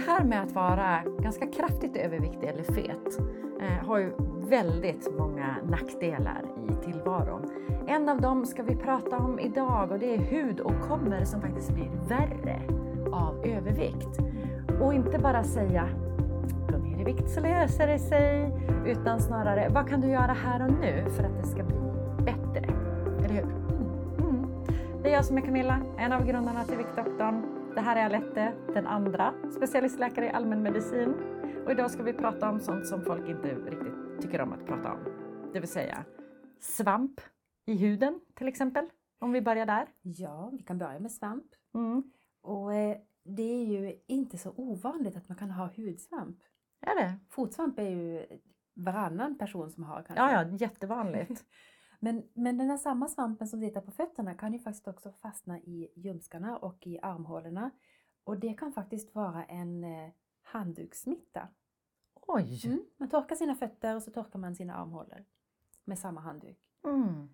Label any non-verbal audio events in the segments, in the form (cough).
Det här med att vara ganska kraftigt överviktig eller fet eh, har ju väldigt många nackdelar i tillvaron. En av dem ska vi prata om idag och det är hudåkommor som faktiskt blir värre av övervikt. Och inte bara säga gå ner i vikt så löser det sig, utan snarare vad kan du göra här och nu för att det ska bli bättre? Eller hur? Mm. mm. Det är jag som är Camilla, en av grundarna till Viktdoktorn. Det här är Alette, den andra specialistläkare i allmänmedicin. Och idag ska vi prata om sånt som folk inte riktigt tycker om att prata om. Det vill säga svamp i huden till exempel. Om vi börjar där. Ja, vi kan börja med svamp. Mm. Och eh, det är ju inte så ovanligt att man kan ha hudsvamp. Är det? Fotsvamp är ju varannan person som har kanske. Ja, ja, jättevanligt. (laughs) Men, men den här samma svampen som sitter på fötterna kan ju faktiskt också fastna i ljumskarna och i armhålorna. Och det kan faktiskt vara en eh, handdukssmitta. Oj! Mm. Man torkar sina fötter och så torkar man sina armhålor med samma handduk. Mm.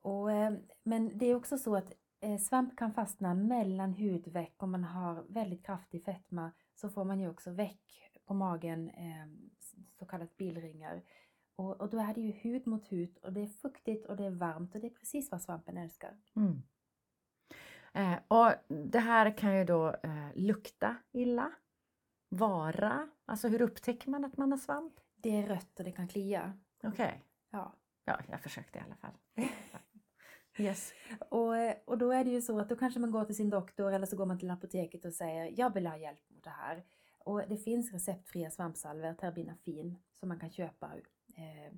Och, eh, men det är också så att eh, svamp kan fastna mellan hudveck. Om man har väldigt kraftig fetma så får man ju också veck på magen, så kallat bildringar. Och, och då är det ju hud mot hud och det är fuktigt och det är varmt och det är precis vad svampen älskar. Mm. Eh, och det här kan ju då eh, lukta illa, vara, alltså hur upptäcker man att man har svamp? Det är rött och det kan klia. Okej, Ja. ja jag försökte i alla fall. (laughs) Yes. Och, och då är det ju så att då kanske man går till sin doktor eller så går man till apoteket och säger jag vill ha hjälp mot det här. Och det finns receptfria svampsalvor, Terbinafin, som man kan köpa. Eh,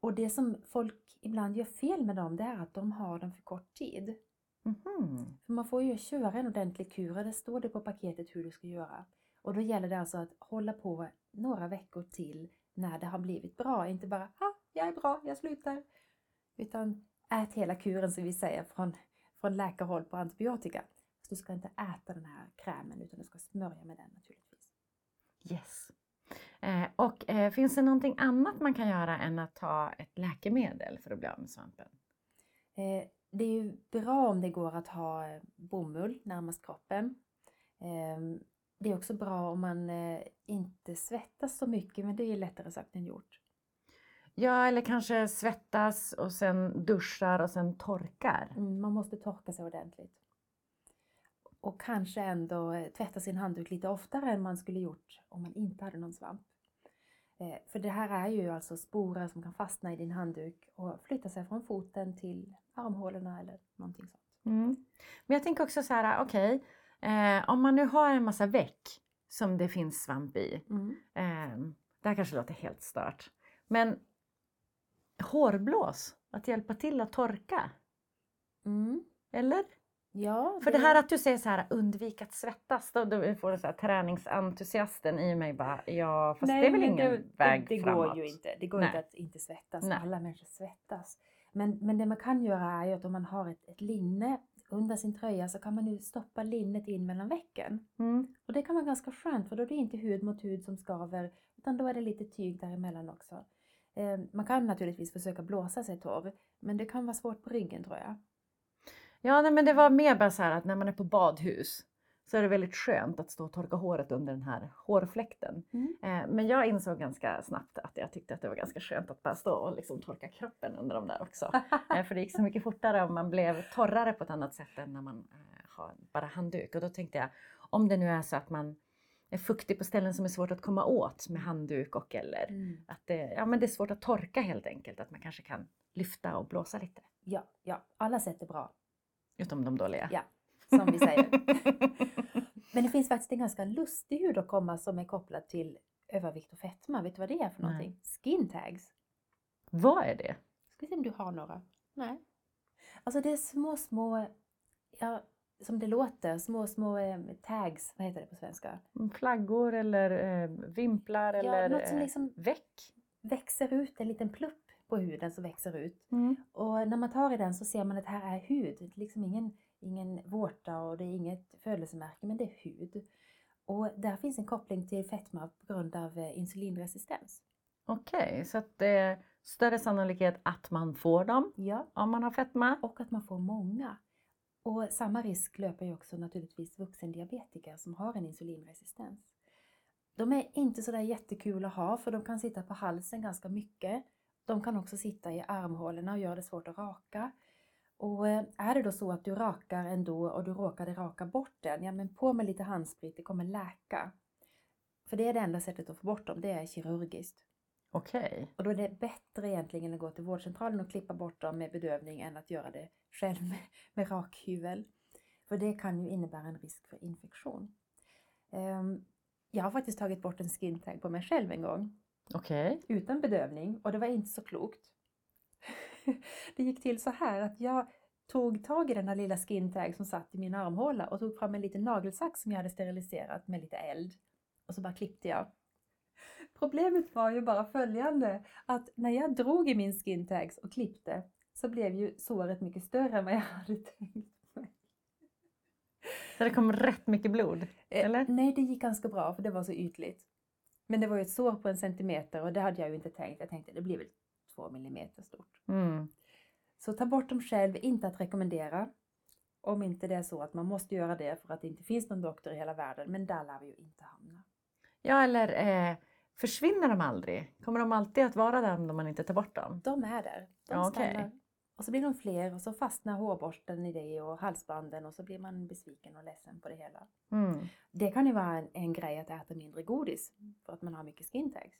och det som folk ibland gör fel med dem, det är att de har dem för kort tid. Mhm. För man får ju köra en ordentlig kur och det står det på paketet hur du ska göra. Och då gäller det alltså att hålla på några veckor till när det har blivit bra. Inte bara ha, jag är bra, jag slutar. Utan ät hela kuren som vi säger från, från läkarhåll på antibiotika. Så du ska inte äta den här krämen utan du ska smörja med den naturligtvis. Yes. Eh, och eh, finns det någonting annat man kan göra än att ta ett läkemedel för att bli av med svampen? Eh, det är ju bra om det går att ha eh, bomull närmast kroppen. Eh, det är också bra om man eh, inte svettas så mycket, men det är lättare sagt än gjort. Ja, eller kanske svettas och sen duschar och sen torkar. Mm, man måste torka sig ordentligt. Och kanske ändå eh, tvätta sin handduk lite oftare än man skulle gjort om man inte hade någon svamp. Eh, För det här är ju alltså sporer som kan fastna i din handduk och flytta sig från foten till armhålorna eller någonting sånt. Mm. Men jag tänker också så här, okej, eh, om man nu har en massa veck som det finns svamp i. Mm. Eh, det här kanske låter helt stört. Men hårblås, att hjälpa till att torka. Mm. Eller? Ja, För det här att du säger så här, undvik att svettas, då, då får du så här träningsentusiasten i mig bara, ja fast det är väl ingen det, väg det, det framåt. går ju inte. Det går Nej. inte att inte svettas. Nej. Alla människor svettas. Men, men det man kan göra är ju att om man har ett, ett linne under sin tröja så kan man nu stoppa linnet in mellan vecken. Mm. Och det kan vara ganska skönt för då är det inte hud mot hud som skaver utan då är det lite tyg däremellan också. Eh, man kan naturligtvis försöka blåsa sig torr men det kan vara svårt på ryggen tror jag. Ja, nej, men det var mer bara så här att när man är på badhus så är det väldigt skönt att stå och torka håret under den här hårfläkten. Mm. Eh, men jag insåg ganska snabbt att jag tyckte att det var ganska skönt att bara stå och liksom torka kroppen under de där också. (laughs) Eh, för det gick så mycket fortare om man blev torrare på ett annat sätt än när man eh, har bara handduk. Och då tänkte jag, om det nu är så att man är fuktig på ställen som är svårt att komma åt med handduk och eller Mm. att det, ja, men det är svårt att torka helt enkelt, att man kanske kan lyfta och blåsa lite. Ja, ja, alla sätt är bra. Utom de dåliga. Ja, som vi säger. (laughs) Men det finns faktiskt en ganska lustig hudåkomma som är kopplad till övervikt och fetma. Vet du vad det är för Nej. någonting? Skin tags. Vad är det? Ska se om du har några? Nej. Alltså det är små, små, ja, som det låter, små, små eh, tags. Vad heter det på svenska? Flaggor eller eh, vimplar eller något som eh, liksom väck? växer ut, en liten plupp på huden som växer ut. Mm. Och när man tar i den så ser man att här är hud. Det är liksom ingen, ingen vårta och det är inget födelsemärke, men det är hud. Och där finns en koppling till fetma på grund av eh, insulinresistens. Okej, så att det är större sannolikhet att man får dem Ja, om man har fetma. och att man får många. Och samma risk löper ju också naturligtvis vuxendiabetiker som har en insulinresistens. De är inte sådär jättekul att ha för de kan sitta på halsen ganska mycket. De kan också sitta i armhålorna och göra det svårt att raka. Och eh, är det då så att du rakar ändå och du råkade raka bort den, ja men på med lite handsprit, det kommer läka. För det är det enda sättet att få bort dem, det är kirurgiskt. Okej. Och då är det bättre egentligen att gå till vårdcentralen och klippa bort dem med bedövning än att göra det själv med, med rakhyvel. För det kan ju innebära en risk för infektion. Ehm, jag har faktiskt tagit bort en skin tag på mig själv en gång Okej. utan bedövning och det var inte så klokt. (laughs) det gick till så här att jag tog tag i den här lilla skin tag som satt i min armhåla och tog fram en liten nagelsax som jag hade steriliserat med lite eld. Och så bara klippte jag. Problemet var ju bara följande att när jag drog i min skin tags och klippte så blev ju såret mycket större än vad jag (laughs) hade tänkt mig. Så det kom rätt mycket blod? Eh, Eller? Nej, det gick ganska bra för det var så ytligt. Men det var ju ett sår på en centimeter och det hade jag ju inte tänkt. Jag tänkte det blir väl två millimeter stort. Mm. Så ta bort dem själv, inte att rekommendera. Om inte det är så att man måste göra det för att det inte finns någon doktor i hela världen. Men där lär vi ju inte hamna. Ja, eller eh, försvinner de aldrig? Kommer de alltid att vara där om man inte tar bort dem? De är där. De Ja, stannar. Och så blir de fler och så fastnar hårborsten i det och halsbanden och så blir man besviken och ledsen på det hela. Mm. Det kan ju vara en, en grej att äta mindre godis för att man har mycket skin tags.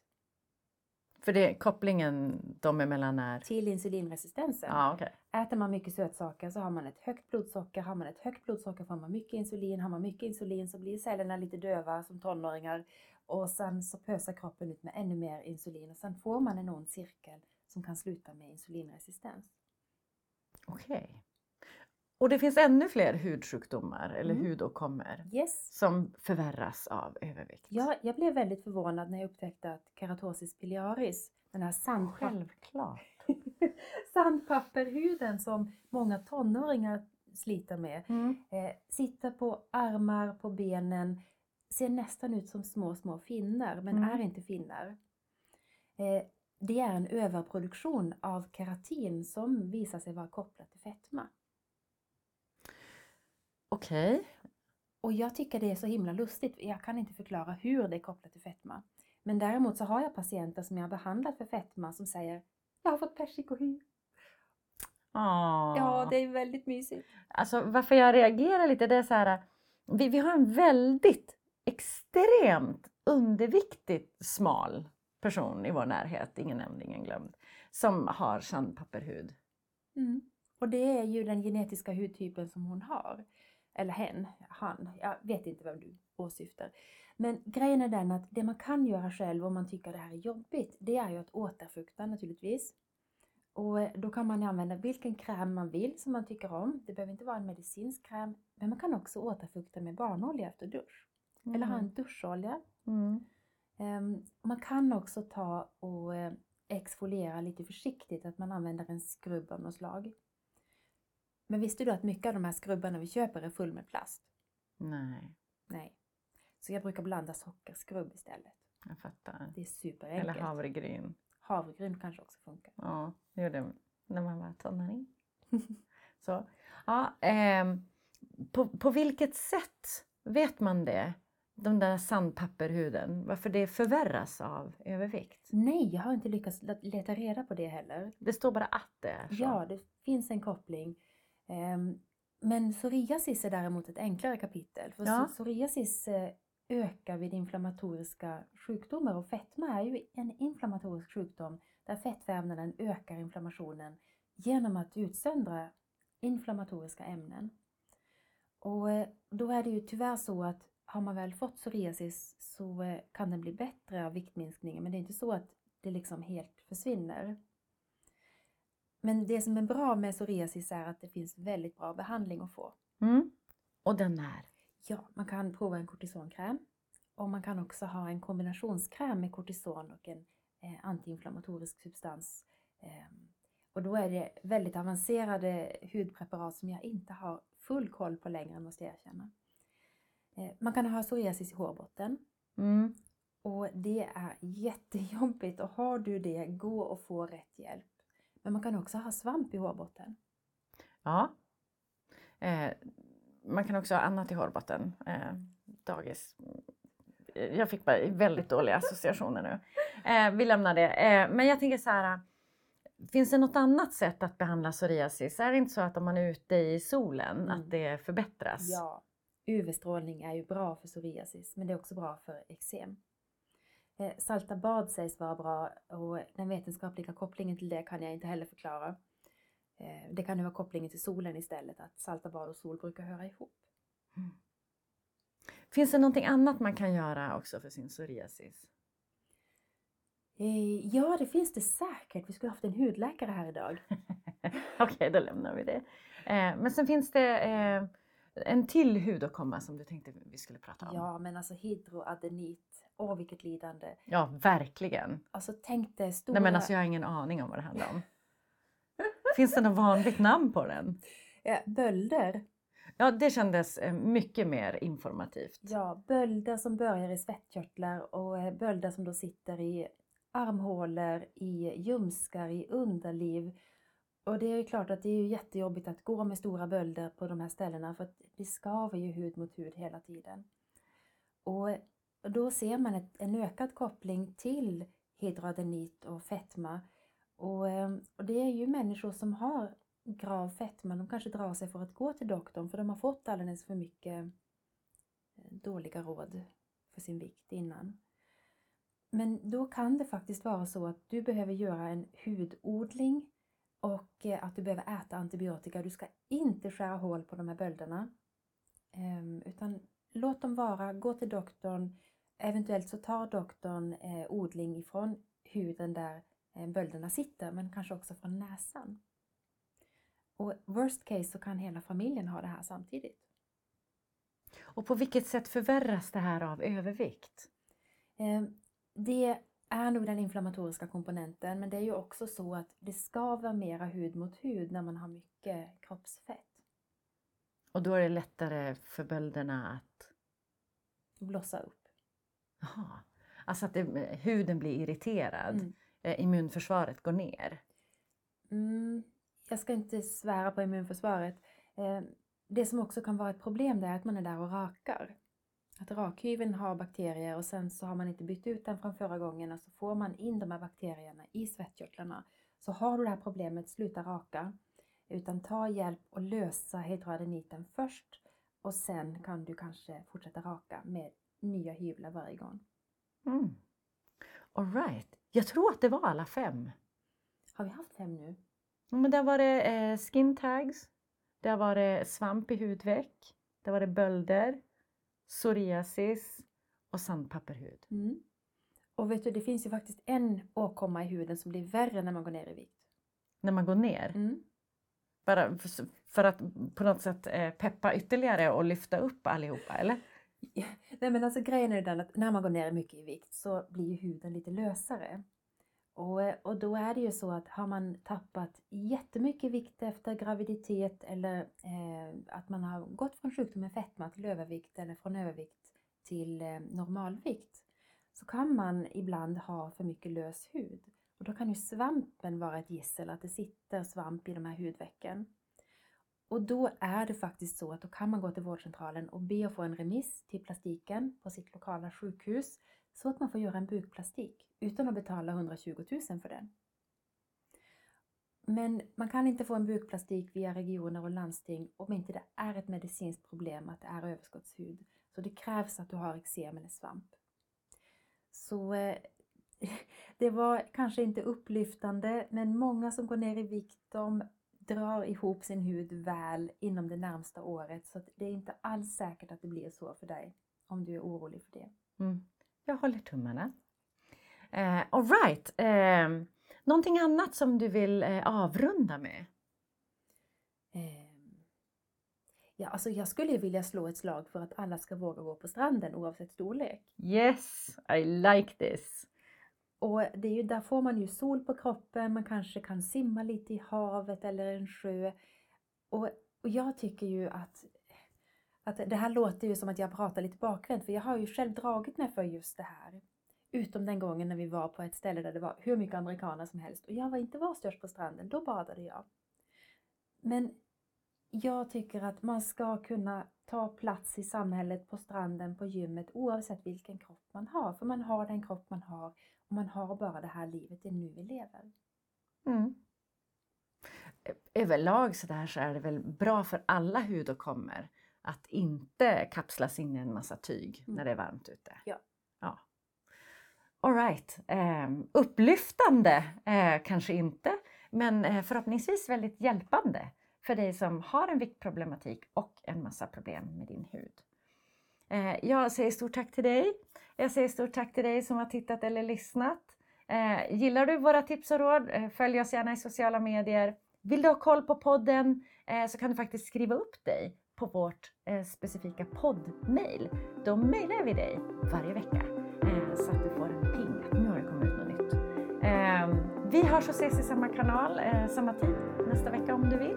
För det, kopplingen dem emellan är... Till insulinresistensen. Ja, okej. Äter man mycket sötsaker så har man ett högt blodsocker. Har man ett högt blodsocker får man mycket insulin. Har man mycket insulin så blir cellerna lite döva som tonåringar. Och sen så pösar kroppen ut med ännu mer insulin och sen får man en ond cirkel som kan sluta med insulinresistens. Okej. Och det finns ännu fler hudsjukdomar eller Mm. hudåkommor Yes. som förvärras av övervikt? Ja, jag blev väldigt förvånad när jag upptäckte att keratosis pilaris, den här sandpa- Självklart. (laughs) sandpapperhuden som många tonåringar sliter med, Mm. eh, sitter på armar, på benen, ser nästan ut som små, små finnar, men Mm. är inte finnar. Eh, det är en överproduktion av keratin som visar sig vara kopplat till fetma. Okej. Och jag tycker det är så himla lustigt. Jag kan inte förklara hur det är kopplat till fetma. Men däremot så har jag patienter som jag har behandlat för fetma som säger jag har fått persikohy. Ja, det är väldigt mysigt. Alltså varför jag reagerar lite det är så här. Vi, vi har en väldigt extremt underviktigt smal person i vår närhet, ingen nämnd, ingen glömd, som har sandpapperhud. Mm. Och det är ju den genetiska hudtypen som hon har. Eller hen, han, jag vet inte vem du åsyftar. Men grejen är den att det man kan göra själv om man tycker det här är jobbigt, det är ju att återfukta naturligtvis. Och eh, då kan man använda vilken kräm man vill som man tycker om. Det behöver inte vara en medicinsk kräm, men man kan också återfukta med barnolja efter dusch. Eller ha en duscholja. Mm. Ehm, man kan också ta och eh, exfoliera lite försiktigt, att man använder en skrubb av något slag. Men visste du att mycket av de här skrubbarna vi köper är full med plast? Nej, Nej. Så jag brukar blanda sockerskrubb istället. jag fattar. Det är superenkelt. Eller havregryn. Havregryn kanske också funkar. Ja, det gjorde jag när man var tonåring. (laughs) Så, ja, ehm, på, på vilket sätt vet man det? De där sandpapperhuden, varför det förvärras av övervikt? Nej, jag har inte lyckats le- leta reda på det heller. Det står bara att det är så. Ja, det finns en koppling. Ehm, men psoriasis är däremot ett enklare kapitel. För Ja. pso- psoriasis eh, ökar vid inflammatoriska sjukdomar och fetma är ju en inflammatorisk sjukdom där fettvävnaden ökar inflammationen genom att utsöndra inflammatoriska ämnen. Och eh, då är det ju tyvärr så att har man väl fått psoriasis så eh, kan den bli bättre av viktminskningen men det är inte så att det liksom helt försvinner. Men det som är bra med psoriasis är att det finns väldigt bra behandling att få. Mm. Och den är? Ja, man kan prova en kortisonkräm och man kan också ha en kombinationskräm med kortison och en eh, antiinflammatorisk substans. Ehm, och då är det väldigt avancerade hudpreparat som jag inte har full koll på längre måste jag erkänna. Eh, man kan ha psoriasis i hårbotten Mm. och det är jättejobbigt och har du det, gå och få rätt hjälp. Men man kan också ha svamp i hårbotten. Ja. Eh, man kan också ha annat i hårbotten. Eh, dagis. jag fick bara väldigt dåliga associationer nu. Eh, vi lämnar det. Eh, men jag tänker så här, finns det något annat sätt att behandla psoriasis? Är det inte så att om man är ute i solen Mm. att det förbättras? Ja, UV-strålning är ju bra för psoriasis, men det är också bra för eksem. Eh, salta bad sägs vara bra och den vetenskapliga kopplingen till det kan jag inte heller förklara. Eh, det kan ju vara kopplingen till solen istället, att salta bad och sol brukar höra ihop. Finns det någonting annat man kan göra också för sin psoriasis? Eh, ja, det finns det säkert. Vi skulle haft en hudläkare här idag. (laughs) Okej, då lämnar vi det. Men sen finns det en till hudåkomma som du tänkte vi skulle prata om. Ja, men alltså hydroadenit, åh vilket lidande. Ja, verkligen. Alltså tänk dig stora... Nej men alltså jag har ingen aning om vad det handlar om. (laughs) Finns det något vanligt namn på den? Eh, bölder. Ja, det kändes eh, mycket mer informativt. Ja, bölder som börjar i svettkörtlar och eh, bölder som då sitter i armhålor, i ljumskar, i underliv. Och det är ju klart att det är ju jättejobbigt att gå med stora bölder på de här ställena för att det skaver ju hud mot hud hela tiden. Och då ser man ett, en ökad koppling till hydradenit och fetma. Och, ehm, och det är ju människor som har grav fetma, de kanske drar sig för att gå till doktorn för de har fått alldeles för mycket eh, dåliga råd för sin vikt innan. Men då kan det faktiskt vara så att du behöver göra en hudodling och eh, att du behöver äta antibiotika. Du ska inte skära hål på de här bölderna. Ehm, Utan låt dem vara, gå till doktorn. Eventuellt så tar doktorn eh, odling ifrån huden där eh, bölderna sitter men kanske också från näsan. Och worst case så kan hela familjen ha det här samtidigt. Och på vilket sätt förvärras det här av övervikt? Eh, Det är nog den inflammatoriska komponenten men det är ju också så att det skaver mera hud mot hud när man har mycket kroppsfett. Och då är det lättare för bölderna att... Blossa upp. Jaha. Alltså att det, huden blir irriterad. Mm. Eh, immunförsvaret går ner. Mm, jag ska inte svära på immunförsvaret. Eh, Det som också kan vara ett problem är att man är där och rakar. Att rakhyveln har bakterier och sen så har man inte bytt ut den från förra gången och så får man in de här bakterierna i svettkörtlarna. Så har du det här problemet, sluta raka. Utan ta hjälp och lösa hydroadeniten först och sen kan du kanske fortsätta raka med nya hyvlar varje gång. Mm. All right. Jag tror att det var alla fem. Har vi haft fem nu? Men där var det eh, skin tags, där var det svamp i hudveck, där var det bölder, psoriasis och sandpapperhud. Mm. Och vet du, det finns ju faktiskt en åkomma i huden som blir värre när man går ner i vikt. När man går ner. Mm. Bara för, att på något sätt eh, peppa ytterligare och lyfta upp allihopa, eller? (laughs) Nej men alltså grejen är den att när man går ner mycket i vikt så blir ju huden lite lösare. Och, eh, och då är det ju så att har man tappat jättemycket vikt efter graviditet eller eh, att man har gått från sjukdomen fetma till övervikt eller från övervikt till eh, normalvikt så kan man ibland ha för mycket lös hud. Och då kan ju svampen vara ett gissel, att det sitter svamp i de här hudvecken. Och då är det faktiskt så att då kan man gå till vårdcentralen och be att få en remiss till plastiken på sitt lokala sjukhus så att man får göra en bukplastik utan att betala 120 000 för den. Men man kan inte få en bukplastik via regioner och landsting om inte det är ett medicinskt problem att det är överskottshud. Så det krävs att du har eksem eller svamp. Så eh, (laughs) det var kanske inte upplyftande men många som går ner i vikt de drar ihop sin hud väl inom det närmsta året så att det är inte alls säkert att det blir så för dig om du är orolig för det. Mm. Jag håller tummarna. Eh, all right. Eh, någonting annat som du vill eh, avrunda med? Ehm, Ja, alltså jag skulle vilja slå ett slag för att alla ska våga gå på stranden oavsett storlek. Yes, I like this. Och det är ju, där får man ju sol på kroppen, man kanske kan simma lite i havet eller en sjö. Och, och jag tycker ju att, att det här låter ju som att jag pratar lite bakvänt för jag har ju själv dragit mig för just det här. Utom den gången när vi var på ett ställe där det var hur mycket amerikaner som helst och jag var inte var störst på stranden, då badade jag. Men Jag tycker att man ska kunna ta plats i samhället, på stranden, på gymmet oavsett vilken kropp man har. För man har den kropp man har och man har bara det här livet, det är nu vi lever. Mm. Överlag så, där så är det väl bra för alla hudåkommor att inte kapslas in i en massa tyg Mm. när det är varmt ute. Ja. ja. All right. Eh, upplyftande eh, kanske inte, men eh, förhoppningsvis väldigt hjälpande för dig som har en viktproblematik och en massa problem med din hud. Eh, jag säger stort tack till dig. Jag säger stort tack till dig som har tittat eller lyssnat. Eh, gillar du våra tips och råd, följ oss gärna i sociala medier. Vill du ha koll på podden så kan du faktiskt skriva upp dig på vårt eh, specifika poddmail. Då mejlar vi dig varje vecka eh, så att du får en ping att nu har det kommit ut något nytt. Eh, vi hörs och ses i samma kanal, eh, samma tid nästa vecka om du vill.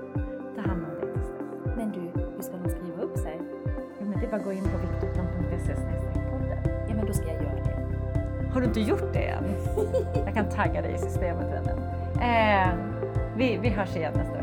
Ta hand om dig tills dess. Men du, hur ska de skriva upp sig? Jo, men det är bara att gå in på viktdoktorn.se podden. Ja, men då ska jag göra det. Har du inte gjort det än? (laughs) Jag kan tagga dig i systemet vännen. Eh, vi, vi hörs igen nästa vecka.